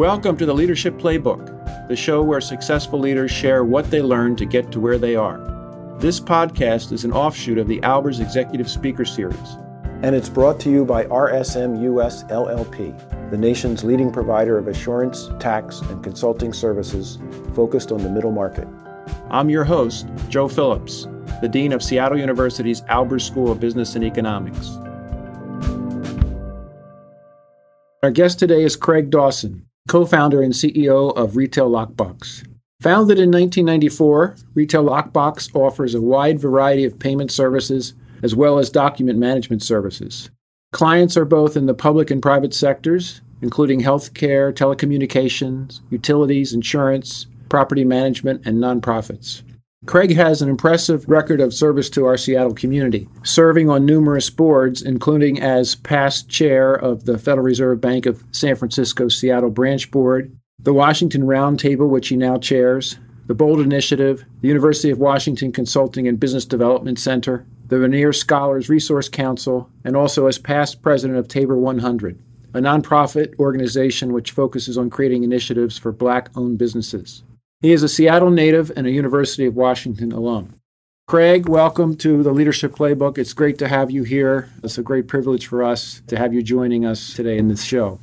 Welcome to the Leadership Playbook, the show where successful leaders share what they learned to get to where they are. This podcast is an offshoot of the Albers Executive Speaker Series. And it's brought to you by RSM US LLP, the nation's leading provider of assurance, tax, and consulting services focused on the middle market. I'm your host, Joe Phillips, the Dean of Seattle University's Albers School of Business and Economics. Our guest today is Craig Dawson, co founder and CEO of Retail Lockbox. Founded in 1994, Retail Lockbox offers a wide variety of payment services as well as document management services. Clients are both in the public and private sectors, including healthcare, telecommunications, utilities, insurance, property management, and nonprofits. Craig has an impressive record of service to our Seattle community, serving on numerous boards, including as past chair of the Federal Reserve Bank of San Francisco Seattle Branch Board, the Washington Roundtable, which he now chairs, the BOLD Initiative, the University of Washington Consulting and Business Development Center, the Rainier Scholars Resource Council, and also as past president of Tabor 100, a nonprofit organization which focuses on creating initiatives for black owned businesses. He is a Seattle native and a University of Washington alum. Craig, welcome to the Leadership Playbook. It's great to have you here. It's a great privilege for us to have you joining us today in this show.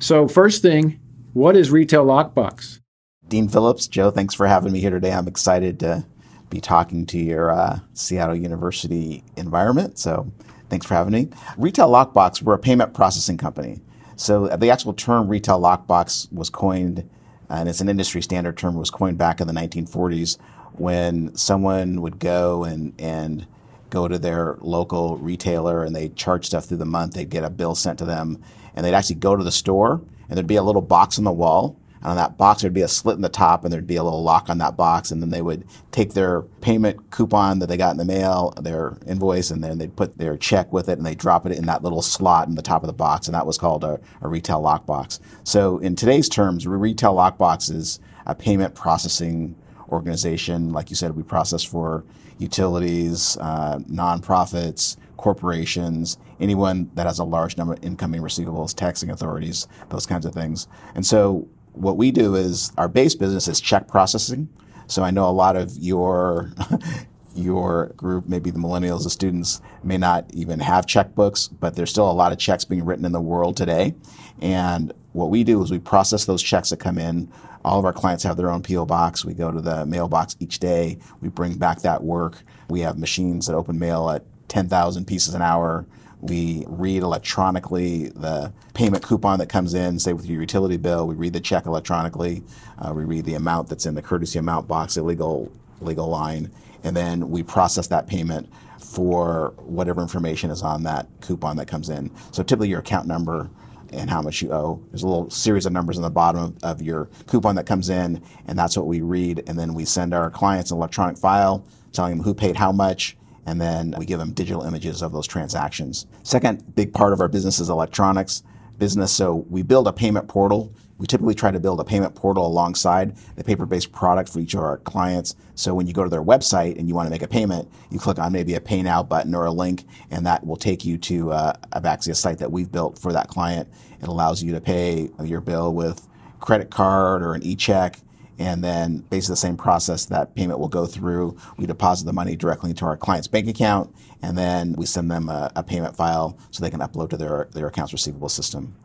So, first thing, what is Retail Lockbox? Dean Phillips, Joe, thanks for having me here today. I'm excited to be talking to your uh, Seattle University environment. So, thanks for having me. Retail Lockbox, we're a payment processing company. So, the actual term Retail Lockbox was coined Uh, and it's an industry standard term. Was coined back in the 1940s when someone would go and and go to their local retailer and they'd charge stuff through the month. They'd get a bill sent to them, and they'd actually go to the store and there'd be a little box on the wall on that box, there'd be a slit in the top, and there'd be a little lock on that box. And then they would take their payment coupon that they got in the mail, their invoice, and then they'd put their check with it, and they drop it in that little slot in the top of the box, and that was called a, a retail lockbox. So in today's terms, retail lockbox is a payment processing organization. Like you said, we process for utilities, uh, nonprofits, corporations, anyone that has a large number of incoming receivables, taxing authorities, those kinds of things. And so what we do is our base business is check processing. So I know a lot of your your group, maybe the millennials, the students, may not even have checkbooks, but there's still a lot of checks being written in the world today. And what we do is we process those checks that come in. All of our clients have their own PO box. We go to the mailbox each day. We bring back that work. We have machines that open mail at 10,000 pieces an hour. We read electronically the payment coupon that comes in, say with your utility bill. We read the check electronically. Uh, we read the amount that's in the courtesy amount box, the legal legal line, and then we process that payment for whatever information is on that coupon that comes in. So typically your account number and how much you owe. There's a little series of numbers on the bottom of, of, your coupon that comes in, and that's what we read. And then we send our clients an electronic file telling them who paid how much, and then we give them digital images of those transactions. Second big part of our business is electronics business. So we build a payment portal. We typically try to build a payment portal alongside the paper-based product for each of our clients. So when you go to their website and you want to make a payment, you click on maybe a Pay Now button or a link, and that will take you to uh, a site that we've built for that client. It allows you to pay your bill with credit card or an e-check and then basically the same process that payment will go through. We deposit the money directly into our client's bank account, and then we send them a, a, payment file so they can upload to their, their accounts receivable system.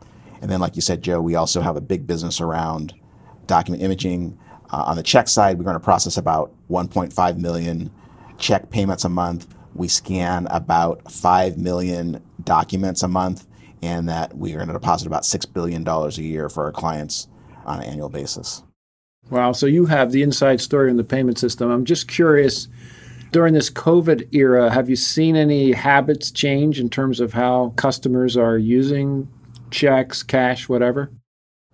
And then, like you said, Joe, we also have a big business around document imaging. Uh, on the check side, we're going to process about 1.5 million check payments a month. We scan about 5 million documents a month, and that we are going to deposit about $6 billion a year for our clients on an annual basis. Wow. So you have the inside story on the payment system. I'm just curious during this COVID era, have you seen any habits change in terms of how customers are using checks, cash, whatever?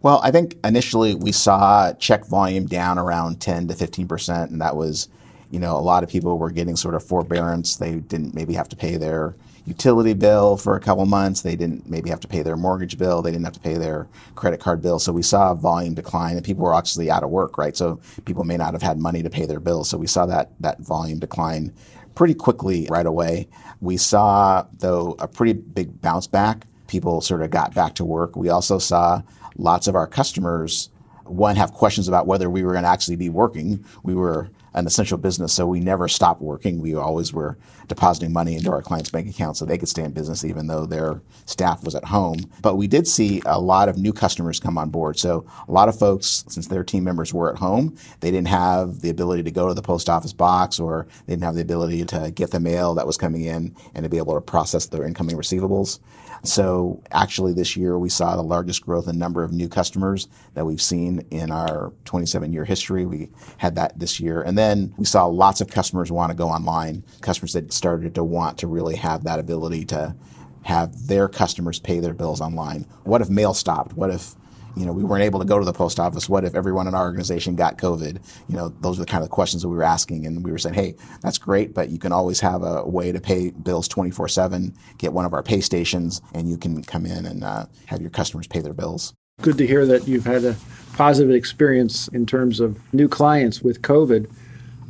Well, I think initially we saw check volume down around 10 to 15%, and that was, you know, a lot of people were getting sort of forbearance. They didn't maybe have to pay their utility bill for a couple months. They didn't maybe have to pay their mortgage bill. They didn't have to pay their credit card bill. So we saw a volume decline and people were actually out of work, right? So people may not have had money to pay their bills. So we saw that, that volume decline pretty quickly right away. We saw, though, a pretty big bounce back people sort of got back to work. We also saw lots of our customers, one, have questions about whether we were going to actually be working. We were an essential business, so we never stopped working. We always were depositing money into our clients' bank accounts so they could stay in business even though their staff was at home. But we did see a lot of new customers come on board. So a lot of folks, since their team members were at home, they didn't have the ability to go to the post office box or they didn't have the ability to get the mail that was coming in and to be able to process their incoming receivables. So actually this year we saw the largest growth in number of new customers that we've seen in our 27 year history. We had that this year. And then we saw lots of customers want to go online, customers that started to want to really have that ability to have their customers pay their bills online. What if mail stopped? What if you know, we weren't able to go to the post office. What if everyone in our organization got COVID? You know, those are the kind of questions that we were asking. And we were saying, hey, that's great, but you can always have a way to pay bills 24 7, get one of our pay stations, and you can come in and uh, have your customers pay their bills. Good to hear that you've had a positive experience in terms of new clients with COVID.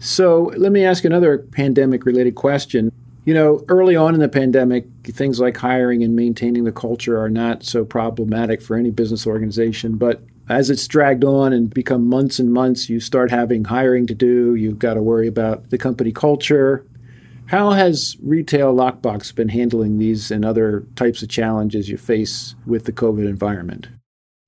So let me ask another pandemic related question. You know, early on in the pandemic, things like hiring and maintaining the culture are not so problematic for any business organization. But as it's dragged on and become months and months, you start having hiring to do. You've got to worry about the company culture. How has retail lockbox been handling these and other types of challenges you face with the COVID environment?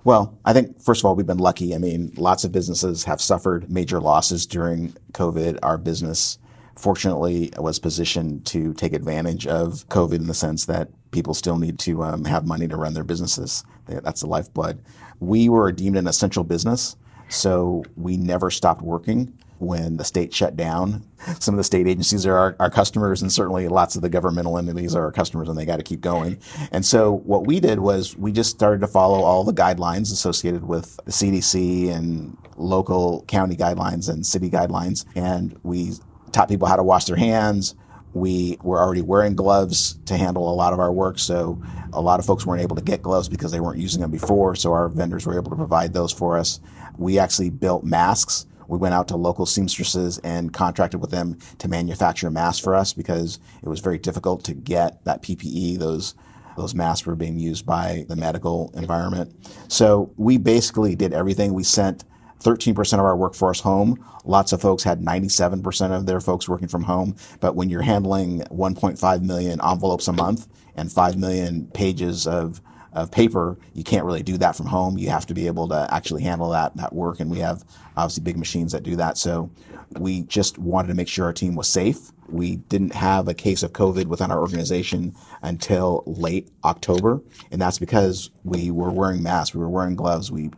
Well, I think first of all, we've been lucky. I mean, lots of businesses have suffered major losses during COVID. Our business fortunately I was positioned to take advantage of COVID in the sense that people still need to um, have money to run their businesses. That's the lifeblood. We were deemed an essential business, so we never stopped working when the state shut down. Some of the state agencies are our, our, customers, and certainly lots of the governmental entities are our customers, and they got to keep going. And so, what we did was we just started to follow all the guidelines associated with the CDC and local county guidelines and city guidelines, and we taught people how to wash their hands. We were already wearing gloves to handle a lot of our work, so a lot of folks weren't able to get gloves because they weren't using them before, so our vendors were able to provide those for us. We actually built masks. We went out to local seamstresses and contracted with them to manufacture masks for us because it was very difficult to get that PPE, those those masks were being used by the medical environment. So we basically did everything. We sent 13% of our workforce home. Lots of folks had 97% of their folks working from home. But when you're handling 1.5 million envelopes a month and 5 million pages of, of paper, you can't really do that from home. You have to be able to actually handle that, that work. And we have obviously big machines that do that. So we just wanted to make sure our team was safe. We didn't have a case of COVID within our organization until late October. And that's because we were wearing masks, we were wearing gloves, we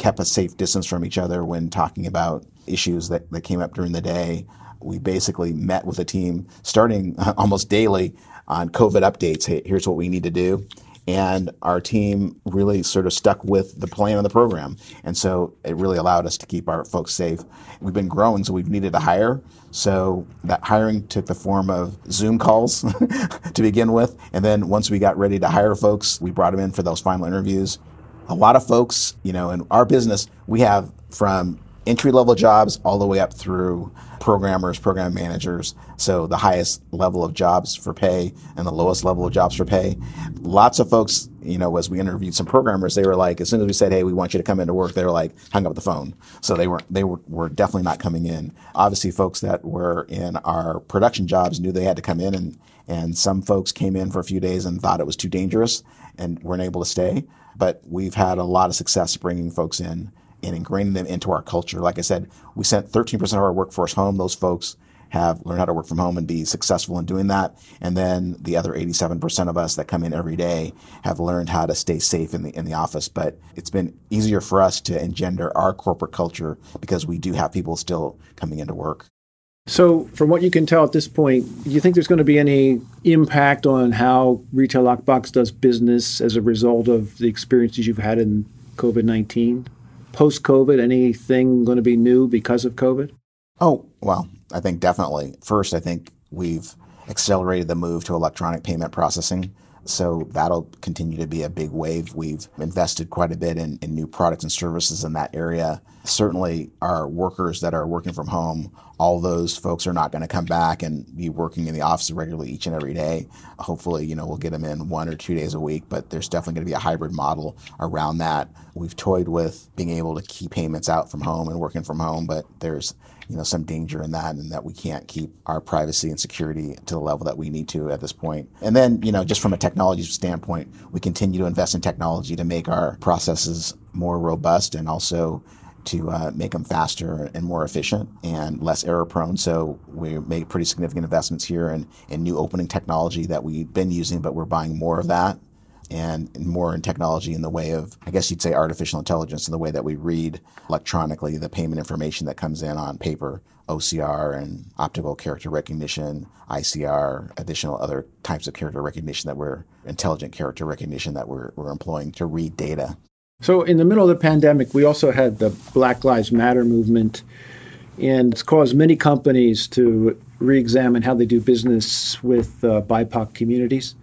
kept a safe distance from each other when talking about issues that, that came up during the day. We basically met with a team starting almost daily on COVID updates. Hey, here's what we need to do. And our team really sort of stuck with the plan of the program. And so it really allowed us to keep our folks safe. We've been growing, so we've needed to hire. So that hiring took the form of Zoom calls to begin with. And then once we got ready to hire folks, we brought them in for those final interviews a lot of folks, you know, in our business, we have from entry level jobs all the way up through programmers, program managers. So the highest level of jobs for pay and the lowest level of jobs for pay. Lots of folks, you know, as we interviewed some programmers, they were like, as soon as we said, Hey, we want you to come into work, they were like, hung up the phone. So they were, they were, were definitely not coming in. Obviously folks that were in our production jobs knew they had to come in and, and some folks came in for a few days and thought it was too dangerous and weren't able to stay but we've had a lot of success bringing folks in and ingraining them into our culture. Like I said, we sent 13% of our workforce home. Those folks have learned how to work from home and be successful in doing that. And then the other 87% of us that come in every day have learned how to stay safe in the, in the office. But it's been easier for us to engender our corporate culture because we do have people still coming into work. So, from what you can tell at this point, do you think there's going to be any impact on how Retail Lockbox does business as a result of the experiences you've had in COVID 19? Post COVID, anything going to be new because of COVID? Oh, well, I think definitely. First, I think we've accelerated the move to electronic payment processing. So that'll continue to be a big wave. We've invested quite a bit in, in new products and services in that area. Certainly, our workers that are working from home, all those folks are not going to come back and be working in the office regularly each and every day. Hopefully, you know, we'll get them in one or two days a week, but there's definitely going to be a hybrid model around that. We've toyed with being able to keep payments out from home and working from home, but there's you know some danger in that and that we can't keep our privacy and security to the level that we need to at this point. And then, you know, just from a technology standpoint, we continue to invest in technology to make our processes more robust and also to uh, make them faster and more efficient and less error prone. So we made pretty significant investments here in, in new opening technology that we've been using, but we're buying more of that and more in technology in the way of, I guess you'd say, artificial intelligence in the way that we read electronically the payment information that comes in on paper, OCR and optical character recognition, ICR, additional other types of character recognition that we're intelligent character recognition that we're, we're employing to read data. So, in the middle of the pandemic, we also had the Black Lives Matter movement, and it's caused many companies to re examine how they do business with uh, BIPOC communities.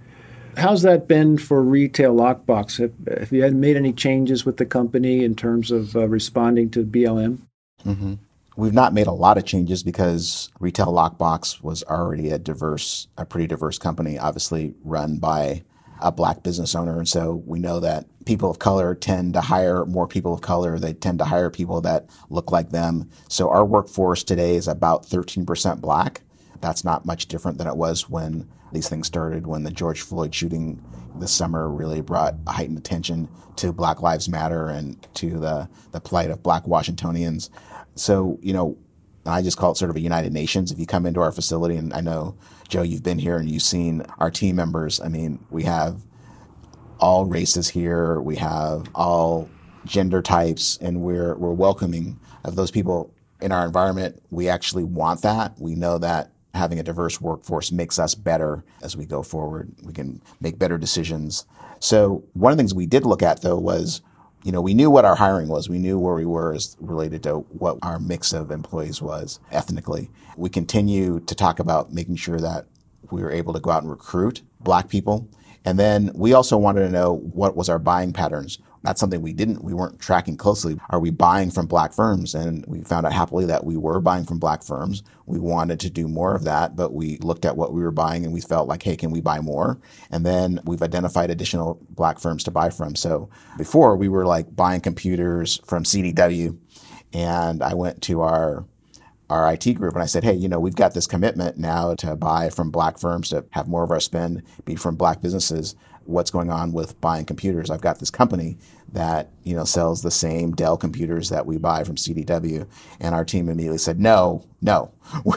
How's that been for retail lockbox? Have, have, you made any changes with the company in terms of uh, responding to BLM? Mm-hmm. We've not made a lot of changes because retail lockbox was already a diverse, a pretty diverse company, obviously run by a black business owner. And so we know that people of color tend to hire more people of color. They tend to hire people that look like them. So our workforce today is about 13% black. That's not much different than it was when these things started, when the George Floyd shooting this summer really brought heightened attention to Black Lives Matter and to the, the plight of black Washingtonians. So, you know, I just call it sort of a United Nations. If you come into our facility, and I know, Joe, you've been here and you've seen our team members. I mean, we have all races here, we have all gender types, and we're, we're welcoming of those people in our environment. We actually want that. We know that having a diverse workforce makes us better as we go forward. We can make better decisions. So, one of the things we did look at, though, was you know, we knew what our hiring was. We knew where we were as related to what our mix of employees was ethnically. We continue to talk about making sure that we were able to go out and recruit black people. And then we also wanted to know what was our buying patterns. That's something we didn't, we weren't tracking closely. Are we buying from black firms? And we found out happily that we were buying from black firms. We wanted to do more of that, but we looked at what we were buying and we felt like, hey, can we buy more? And then we've identified additional black firms to buy from. So before we were like buying computers from CDW. And I went to our our IT group and I said, hey, you know, we've got this commitment now to buy from black firms, to have more of our spend be from black businesses. What's going on with buying computers? I've got this company that, you know, sells the same Dell computers that we buy from CDW. And our team immediately said, no, no.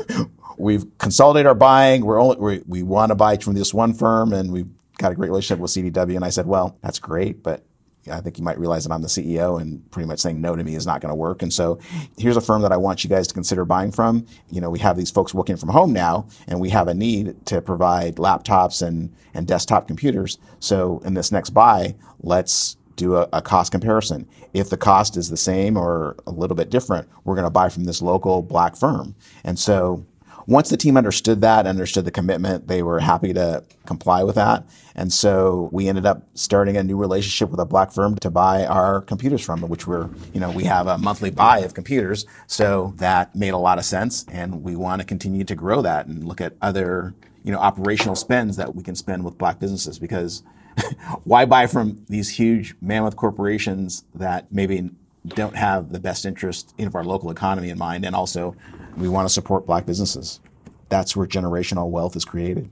We've consolidated our buying. We're only, we, we want to buy from this one firm and we've got a great relationship with CDW. And I said, well, that's great, but I think you might realize that I'm the CEO and pretty much saying no to me is not going to work. And so here's a firm that I want you guys to consider buying from. You know, we have these folks working from home now and we have a need to provide laptops and, and desktop computers. So in this next buy, let's do a, a cost comparison. If the cost is the same or a little bit different, we're going to buy from this local black firm. And so once the team understood that, understood the commitment, they were happy to comply with that. And so we ended up starting a new relationship with a black firm to buy our computers from, which we're, you know, we have a monthly buy of computers. So that made a lot of sense. And we want to continue to grow that and look at other, you know, operational spends that we can spend with black businesses because why buy from these huge mammoth corporations that maybe don't have the best interest of our local economy in mind and also we want to support black businesses. That's where generational wealth is created.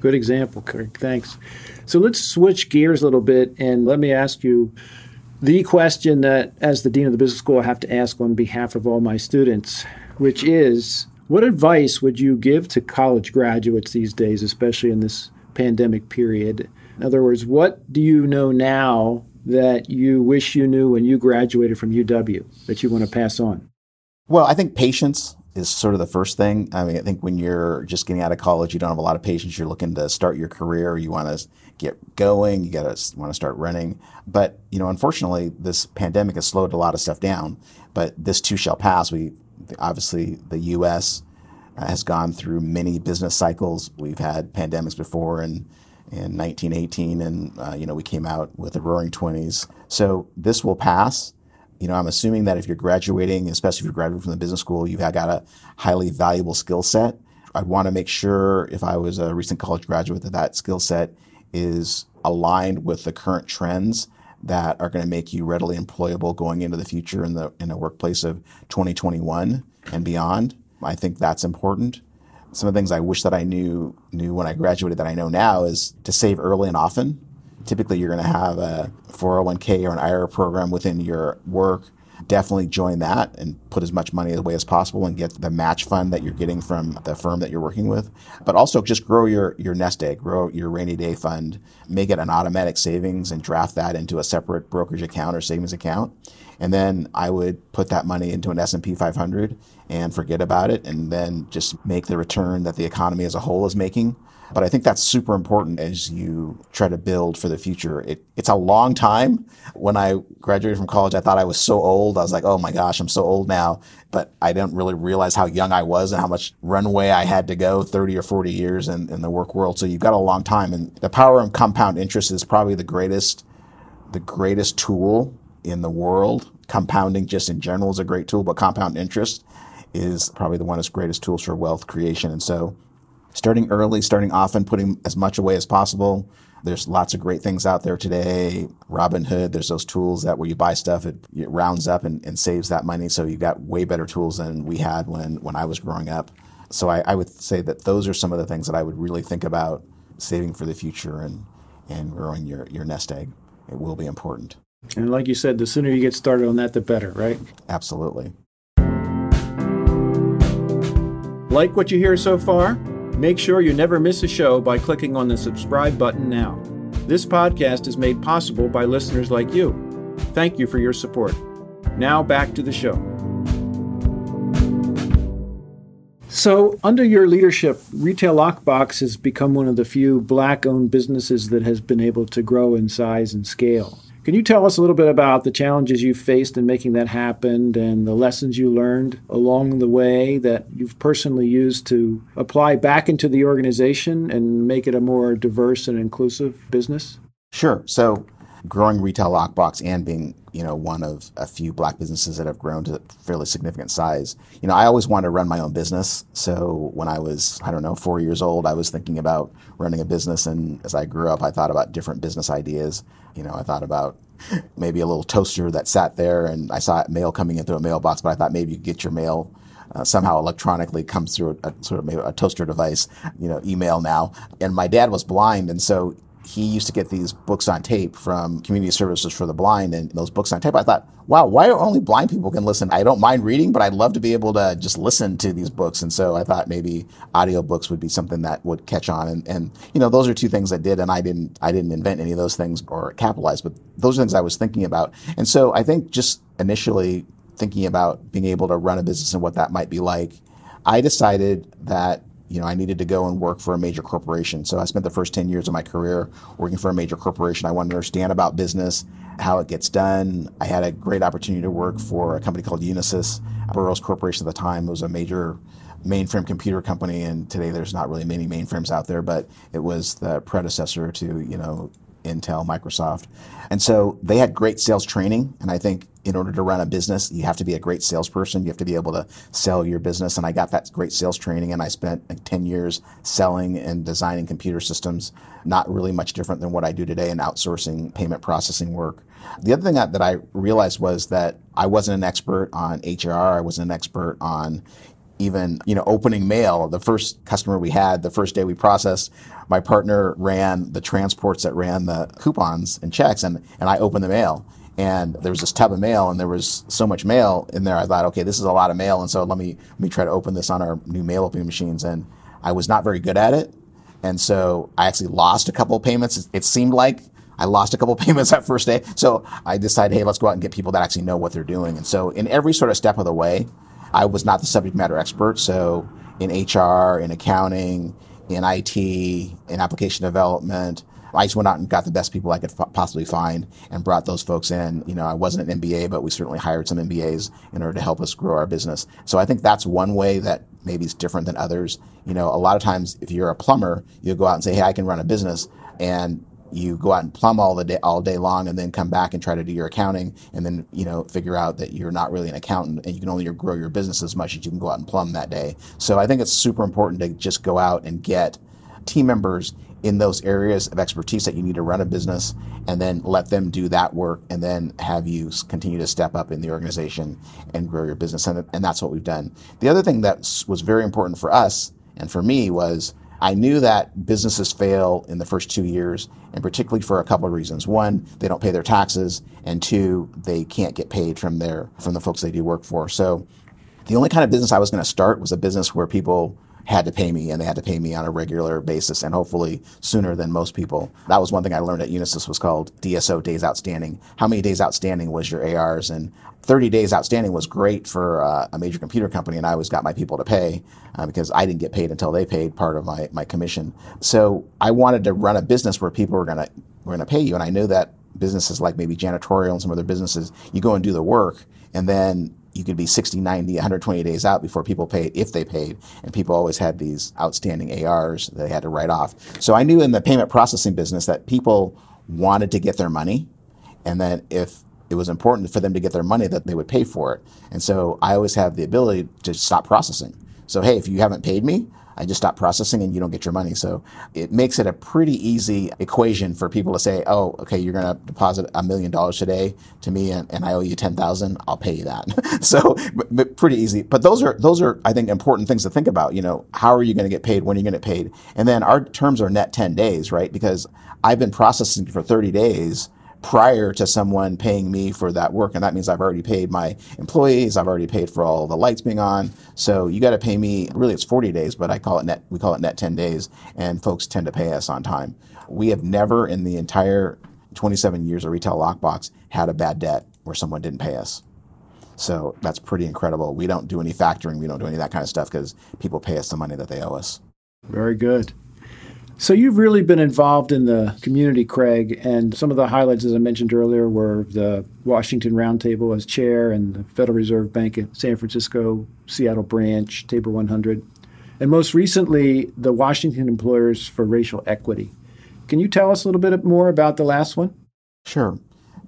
Good example, Kirk. Thanks. So let's switch gears a little bit and let me ask you the question that, as the Dean of the Business School, I have to ask on behalf of all my students, which is what advice would you give to college graduates these days, especially in this pandemic period? In other words, what do you know now that you wish you knew when you graduated from UW that you want to pass on? Well, I think patience is sort of the first thing. I mean, I think when you're just getting out of college, you don't have a lot of patience. You're looking to start your career. You want to get going. You got to want to start running. But you know, unfortunately, this pandemic has slowed a lot of stuff down. But this too shall pass. We obviously the U.S. Uh, has gone through many business cycles. We've had pandemics before, and in 1918, and uh, you know we came out with the Roaring Twenties. So this will pass. You know, I'm assuming that if you're graduating, especially if you're graduating from the business school, you've got a highly valuable skill set. I'd want to make sure, if I was a recent college graduate, that that skill set is aligned with the current trends that are going to make you readily employable going into the future in the in a workplace of 2021 and beyond. I think that's important. Some of the things I wish that I knew knew when I graduated that I know now is to save early and often. Typically, you're going to have a 401k or an IRA program within your work definitely join that and put as much money away as possible and get the match fund that you're getting from the firm that you're working with. But also just grow your, your nest egg, grow your rainy day fund, make it an automatic savings and draft that into a separate brokerage account or savings account. And then I would put that money into an S&P 500 and forget about it and then just make the return that the economy as a whole is making but I think that's super important as you try to build for the future. It, it's a long time. When I graduated from college, I thought I was so old. I was like, oh my gosh, I'm so old now. But I didn't really realize how young I was and how much runway I had to go 30 or 40 years in, in the work world. So you've got a long time. And the power of compound interest is probably the greatest, the greatest tool in the world. Compounding just in general is a great tool, but compound interest is probably the one of greatest tools for wealth creation. And so starting early, starting often, putting as much away as possible. There's lots of great things out there today. Robinhood, there's those tools that where you buy stuff, it, it rounds up and, and, saves that money. So you've got way better tools than we had when, when I was growing up. So I, I would say that those are some of the things that I would really think about saving for the future and, and growing your, your nest egg. It will be important. And like you said, the sooner you get started on that, the better, right? Absolutely. Like what you hear so far? Make sure you never miss a show by clicking on the subscribe button now. This podcast is made possible by listeners like you. Thank you for your support. Now back to the show. So, under your leadership, Retail Lockbox has become one of the few black owned businesses that has been able to grow in size and scale. Can you tell us a little bit about the challenges you faced in making that happen and the lessons you learned along the way that you've personally used to apply back into the organization and make it a more diverse and inclusive business? Sure. So, growing retail lockbox and being you know one of a few black businesses that have grown to fairly significant size. You know i always wanted to run my own business. So when i was i don't know four years old i was thinking about running a business. And as i grew up i thought about different business ideas. You know i thought about maybe a little toaster that sat there and i saw mail coming in through a mailbox but i thought maybe you could get your mail uh, somehow electronically comes through a, a, sort of maybe a toaster device, you know, email now. And my dad was blind, and so he used to get these books on tape from Community Services for the Blind, and those books on tape, I thought, wow, why are only blind people can listen? I don't mind reading, but I'd love to be able to just listen to these books. And so I thought maybe audiobooks would be something that would catch on. And, and you know, those are two things I did, and I didn't I didn't invent any of those things or capitalize, but those are things I was thinking about. And so I think just initially thinking about being able to run a business and what that might be like, I decided that you know, I needed to go and work for a major corporation. So I spent the first 10 years of my career working for a major corporation. I wanted to understand about business, how it gets done. I had a great opportunity to work for a company called Unisys. Burroughs Corporation at the time It was a major mainframe computer company, and today there's not really many mainframes out there, but it was the predecessor to, you know, Intel, Microsoft. And so they had great sales training, and I think in order to run a business, you have to be a great salesperson. You have to be able to sell your business. And I got that great sales training, and I spent like 10 years selling and designing computer systems, not really much different than what I do today in outsourcing payment processing work. The other thing that, that I realized was that I wasn't an expert on HR, I wasn't an expert on even you know opening mail the first customer we had the first day we processed my partner ran the transports that ran the coupons and checks and, and i opened the mail and there was this tub of mail and there was so much mail in there i thought okay this is a lot of mail and so let me let me try to open this on our new mail opening machines and i was not very good at it and so i actually lost a couple of payments it seemed like I lost a couple of payments that first day. So I decided, hey, let's go out and get people that actually know what they're doing. And so in every sort of step of the way, I was not the subject matter expert. So in HR, in accounting, in IT, in application development, I just went out and got the best people I could f- possibly find and brought those folks in. You know, I wasn't an MBA, but we certainly hired some MBAs in order to help us grow our business. So I think that's one way that maybe is different than others. You know, a lot of times if you're a plumber, you go out and say, "Hey, I can run a business." and you go out and plumb all the day all day long and then come back and try to do your accounting and then you know figure out that you're not really an accountant and you can only grow your business as much as you can go out and plumb that day so i think it's super important to just go out and get team members in those areas of expertise that you need to run a business and then let them do that work and then have you continue to step up in the organization and grow your business and, and that's what we've done the other thing that was very important for us and for me was I knew that businesses fail in the first two years, and particularly for a couple of reasons. One, they don't pay their taxes, and two, they can't get paid from their from the folks they do work for. So, the only kind of business I was going to start was a business where people had to pay me and they had to pay me on a regular basis and hopefully sooner than most people. That was one thing I learned at Unisys was called DSO days outstanding. How many days outstanding was your ARs? And 30 days outstanding was great for uh, a major computer company, and I always got my people to pay uh, because I didn't get paid until they paid part of my, my commission. So I wanted to run a business where people were going to were going to pay you, and I knew that businesses like maybe janitorial and some other businesses, you go and do the work, and then you could be 60, 90, 120 days out before people paid, if they paid. And people always had these outstanding ARs that they had to write off. So I knew in the payment processing business that people wanted to get their money. And that if it was important for them to get their money that they would pay for it. And so I always have the ability to stop processing. So, hey, if you haven't paid me, I just stop processing and you don't get your money. So it makes it a pretty easy equation for people to say, oh, okay, you're going to deposit a million dollars today to me and, and I owe you 10,000. I'll pay you that. so pretty easy. But those are, those are, I think, important things to think about. You know, how are you going to get paid? When are you going to get paid? And then our terms are net 10 days, right? Because I've been processing for 30 days prior to someone paying me for that work. And that means I've already paid my employees. I've already paid for all the lights being on. So you got to pay me, really it's 40 days, but I call it net, we call it net 10 days and folks tend to pay us on time. We have never in the entire 27 years of retail lockbox had a bad debt where someone didn't pay us. So that's pretty incredible. We don't do any factoring. We don't do any of that kind of stuff because people pay us the money that they owe us. Very good. So you've really been involved in the community, Craig, and some of the highlights, as I mentioned earlier, were the Washington Roundtable as chair and the Federal Reserve Bank of San Francisco, Seattle branch, Tabor 100, and most recently, the Washington Employers for Racial Equity. Can you tell us a little bit more about the last one? Sure.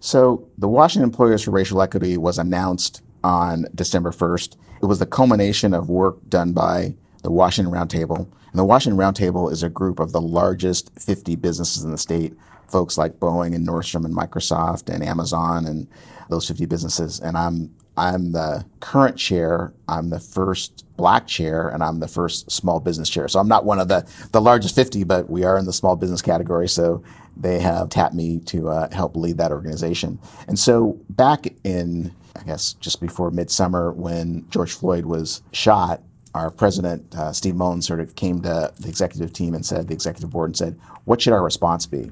So the Washington Employers for Racial Equity was announced on December 1st. It was the culmination of work done by the Washington Roundtable and the Washington Roundtable is a group of the largest 50 businesses in the state, folks like Boeing and Nordstrom and Microsoft and Amazon and those 50 businesses. And I'm I'm the current chair. I'm the first black chair, and I'm the first small business chair. So I'm not one of the the largest 50, but we are in the small business category. So they have tapped me to uh, help lead that organization. And so back in I guess just before midsummer, when George Floyd was shot, our president, uh, Steve Mullin, sort of came to the executive team and said, the executive board, and said, what should our response be?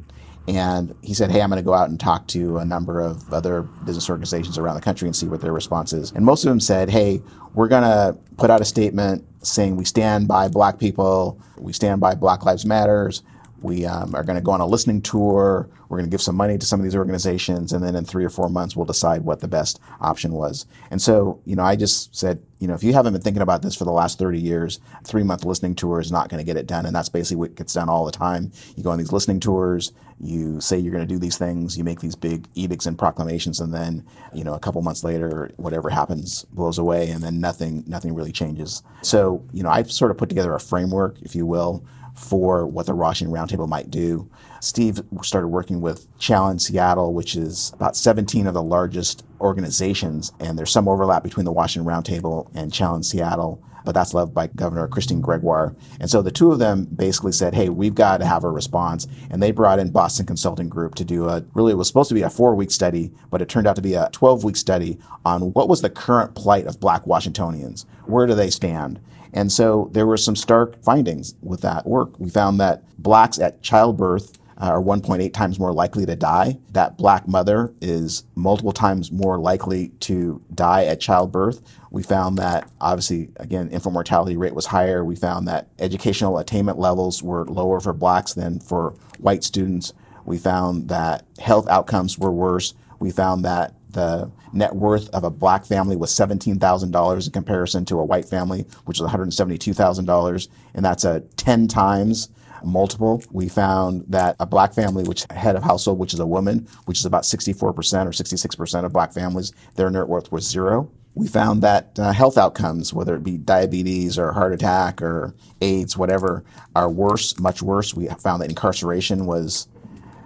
And he said, Hey, I'm going to go out and talk to a number of other business organizations around the country and see what their response is. And most of them said, Hey, we're going to put out a statement saying we stand by black people, we stand by Black Lives Matters, we um, are going to go on a listening tour. We're going to give some money to some of these organizations, and then in three or four months, we'll decide what the best option was. And so, you know, I just said, you know, if you haven't been thinking about this for the last 30 years, three month listening tour is not going to get it done. And that's basically what gets done all the time. You go on these listening tours, you say you're going to do these things, you make these big edicts and proclamations, and then, you know, a couple months later, whatever happens blows away, and then nothing, nothing really changes. So, you know, I've sort of put together a framework, if you will, for what the Washington Roundtable might do. Steve started working with Challenge Seattle, which is about 17 of the largest organizations, and there's some overlap between the Washington Roundtable and Challenge Seattle, but that's led by Governor Christine Gregoire. And so the two of them basically said, hey, we've got to have a response. And they brought in Boston Consulting Group to do a really, it was supposed to be a four week study, but it turned out to be a 12 week study on what was the current plight of black Washingtonians. Where do they stand? And so there were some stark findings with that work. We found that blacks at childbirth Uh, are 1.8 times more likely to die. That black mother is multiple times more likely to die at childbirth. We found that obviously, again, infant mortality rate was higher. We found that educational attainment levels were lower for blacks than for white students. We found that health outcomes were worse. We found that the net worth of a black family was $17,000 in comparison to a white family, which is $172,000. And that's a 10 times multiple. We found that a black family, which head of household, which is a woman, which is about 64% or 66% of black families, their net worth was zero. We found that uh, health outcomes, whether it be diabetes or heart attack or AIDS, whatever, are worse, much worse. We found that incarceration was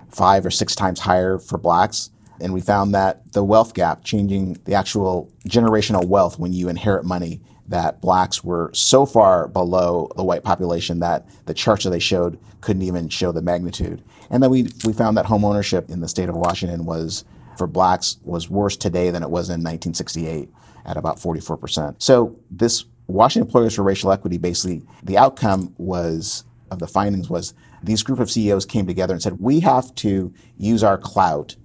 five or six times higher for blacks. And we found that the wealth gap, changing the actual generational wealth when you inherit money, that blacks were so far below the white population that the charts that they showed couldn't even show the magnitude. And then we, we found that home ownership in the state of Washington was, for blacks, was worse today than it was in 1968 at about 44%. So this Washington Employers for Racial Equity, basically, the outcome was of the findings was these group of CEOs came together and said, we have to use our clout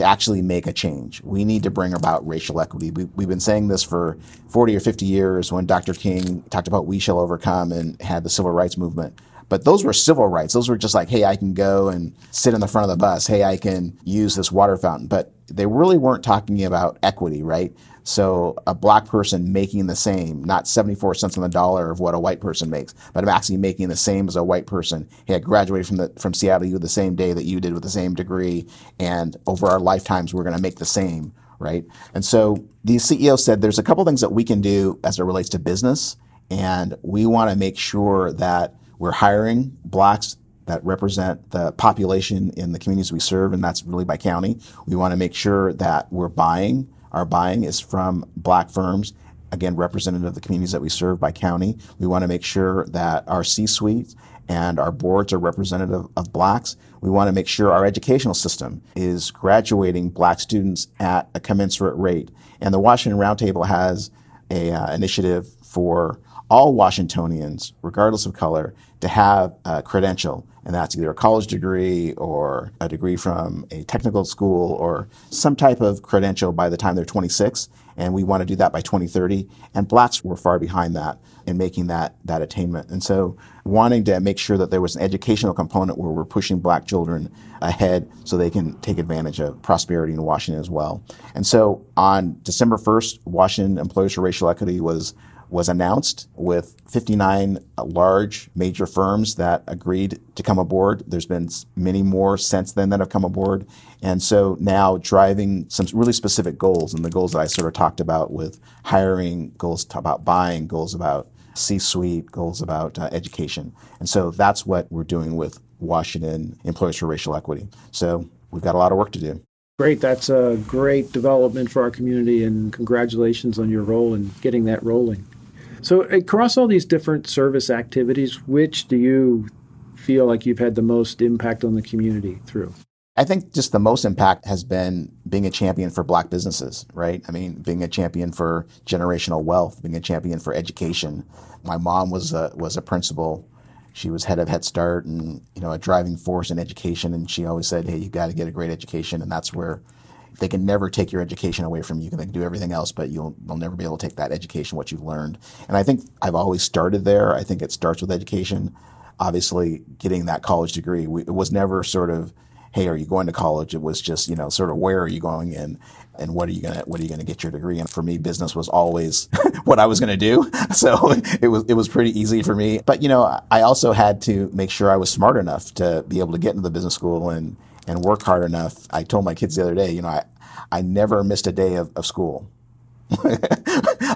to actually make a change. We need to bring about racial equity. We, have been saying this for 40 or 50 years when Dr. King talked about we shall overcome and had the civil rights movement. But those were civil rights. Those were just like, hey, I can go and sit in the front of the bus. Hey, I can use this water fountain. But they really weren't talking about equity, right? So a black person making the same, not 74 cents on the dollar of what a white person makes, but I'm actually making the same as a white person. Hey, I graduated from the from Seattle U the same day that you did with the same degree, and over our lifetimes we're going to make the same, right? And so the CEO said there's a couple things that we can do as it relates to business, and we want to make sure that we're hiring blacks that represent the population in the communities we serve, and that's really by county. We want to make sure that we're buying our buying is from black firms, again, representative of the communities that we serve by county. We want to make sure that our C suite and our boards are representative of blacks. We want to make sure our educational system is graduating black students at a commensurate rate. And the Washington Roundtable has a uh, initiative for all Washingtonians, regardless of color, to have a credential. And that's either a college degree or a degree from a technical school or some type of credential by the time they're 26. And we want to do that by 2030. And blacks were far behind that in making that, that attainment. And so wanting to make sure that there was an educational component where we're pushing black children ahead so they can take advantage of prosperity in Washington as well. And so on December 1st, Washington Employers for Racial Equity was was announced with 59 large major firms that agreed to come aboard. There's been many more since then that have come aboard. And so now driving some really specific goals and the goals that I sort of talked about with hiring, goals about buying, goals about C-suite, goals about uh, education. And so that's what we're doing with Washington Employers for Racial Equity. So we've got a lot of work to do. Great. That's a great development for our community, and congratulations on your role in getting that rolling. So, across all these different service activities, which do you feel like you've had the most impact on the community through? I think just the most impact has been being a champion for black businesses, right? I mean, being a champion for generational wealth, being a champion for education. My mom was a, was a principal. She was head of Head Start and, you know, a driving force in education. And she always said, hey, you got to get a great education. And that's where they can never take your education away from you. They can do everything else, but you'll, you'll never be able to take that education, what you've learned. And I think I've always started there. I think it starts with education. Obviously, getting that college degree, we, it was never sort of, hey, are you going to college? It was just, you know, sort of where are you going in and what are you gonna what are you gonna get your degree in? For me, business was always what I was gonna do. So it was it was pretty easy for me. But you know, I also had to make sure I was smart enough to be able to get into the business school and and work hard enough. I told my kids the other day, you know, I, I never missed a day of, of school.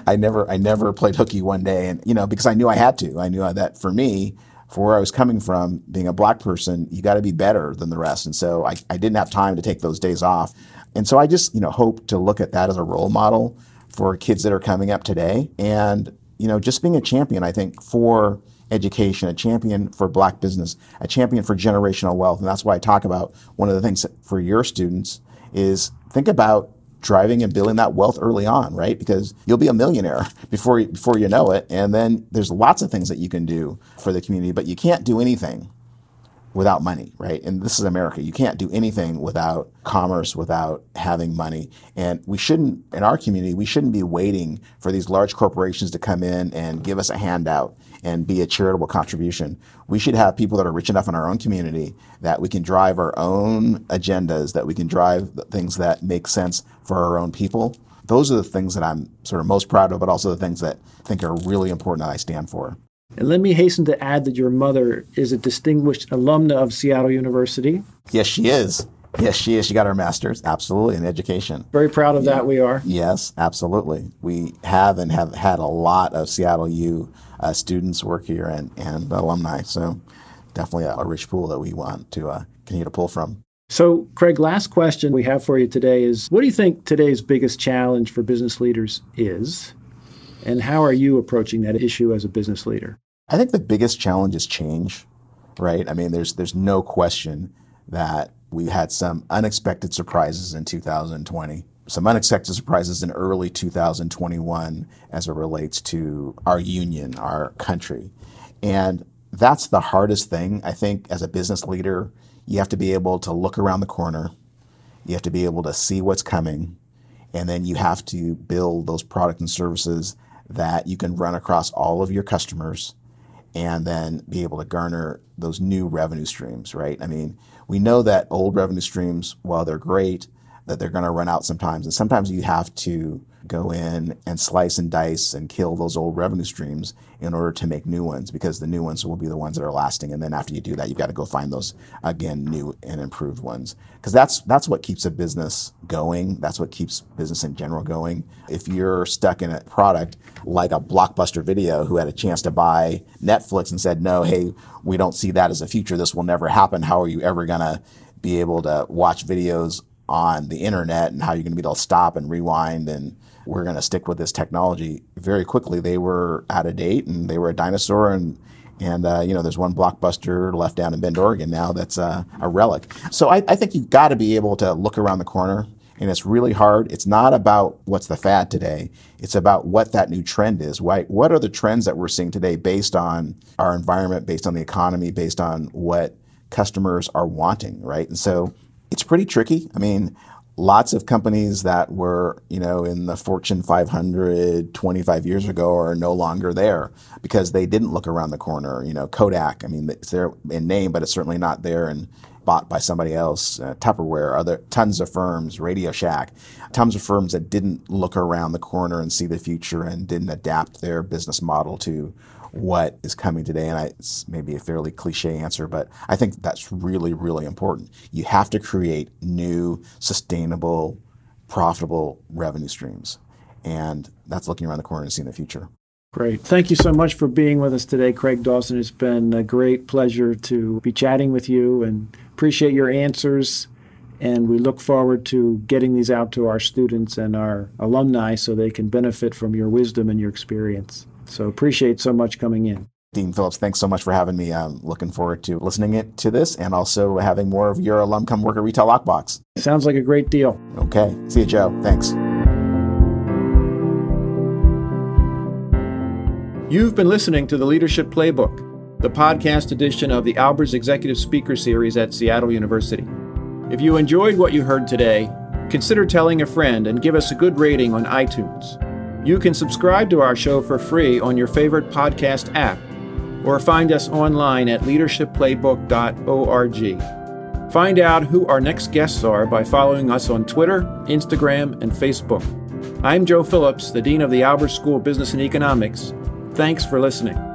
I never I never played hooky one day, and you know because I knew I had to. I knew that for me, for where I was coming from, being a black person, you got to be better than the rest, and so I, I didn't have time to take those days off, and so I just you know hope to look at that as a role model for kids that are coming up today, and you know just being a champion. I think for education, a champion for black business, a champion for generational wealth, and that's why I talk about one of the things for your students is think about driving and building that wealth early on, right? Because you'll be a millionaire before before you know it. And then there's lots of things that you can do for the community, but you can't do anything without money, right? And this is America. You can't do anything without commerce, without having money. And we shouldn't, in our community, we shouldn't be waiting for these large corporations to come in and give us a handout and be a charitable contribution. We should have people that are rich enough in our own community that we can drive our own agendas, that we can drive things that make sense for our own people. Those are the things that I'm sort of most proud of, but also the things that I think are really important that I stand for. And let me hasten to add that your mother is a distinguished alumna of Seattle University. Yes, she is. Yes, she is. She got her master's, absolutely, in education. Very proud of that, we are. Yes, absolutely. We have and have had a lot of Seattle U uh, students work here and, and alumni. So definitely a, a rich pool that we want to uh, continue to pull from. So, Craig, last question we have for you today is what do you think today's biggest challenge for business leaders is? And how are you approaching that issue as a business leader? I think the biggest challenge is change, right? I mean, there's there's no question that we had some unexpected surprises in 2020, some unexpected surprises in early 2021 as it relates to our union, our country. And that's the hardest thing. I think as a business leader, you have to be able to look around the corner. You have to be able to see what's coming. And then you have to build those products and services that you can run across all of your customers and then be able to garner those new revenue streams, right? I mean, we know that old revenue streams, while they're great, that they're going to run out sometimes. And sometimes you have to go in and slice and dice and kill those old revenue streams in order to make new ones because the new ones will be the ones that are lasting. And then after you do that, you've got to go find those again, new and improved ones. Because that's that's what keeps a business going. That's what keeps business in general going. If you're stuck in a product like a blockbuster video who had a chance to buy Netflix and said, no, hey, we don't see that as a future. This will never happen. How are you ever gonna be able to watch videos on the internet and how you're going to be able to stop and rewind and we're going to stick with this technology. Very quickly, they were out of date and they were a dinosaur. And and uh, you know, there's one blockbuster left down in Bend, Oregon now that's uh, a relic. So I, I think you've got to be able to look around the corner. And it's really hard. It's not about what's the fad today. It's about what that new trend is. Right? What are the trends that we're seeing today based on our environment, based on the economy, based on what customers are wanting, right? And so it's pretty tricky. I mean, lots of companies that were, you know, in the Fortune 500 25 years ago are no longer there because they didn't look around the corner. You know, Kodak, I mean, it's there in name, but it's certainly not there and bought by somebody else. Uh, Tupperware, other tons of firms, Radio Shack, tons of firms that didn't look around the corner and see the future and didn't adapt their business model to what is coming today. And I, it's maybe a fairly cliche answer, but I think that's really, really important. You have to create new, sustainable, profitable revenue streams. And that's looking around the corner and seeing the future. Great. Thank you so much for being with us today, Craig Dawson. It's been a great pleasure to be chatting with you and appreciate your answers. And we look forward to getting these out to our students and our alumni so they can benefit from your wisdom and your experience. So appreciate so much coming in. Dean Phillips, thanks so much for having me. I'm looking forward to listening it, to this and also having more of your alum come work at Retail Lockbox. Sounds like a great deal. Okay. See you, Joe. Thanks. You've been listening to the Leadership Playbook, the podcast edition of the Albers Executive Speaker Series at Seattle University. If you enjoyed what you heard today, consider telling a friend and give us a good rating on iTunes. You can subscribe to our show for free on your favorite podcast app or find us online at leadershipplaybook.org. Find out who our next guests are by following us on Twitter, Instagram, and Facebook. I'm Joe Phillips, the Dean of the Albers School of Business and Economics. Thanks for listening.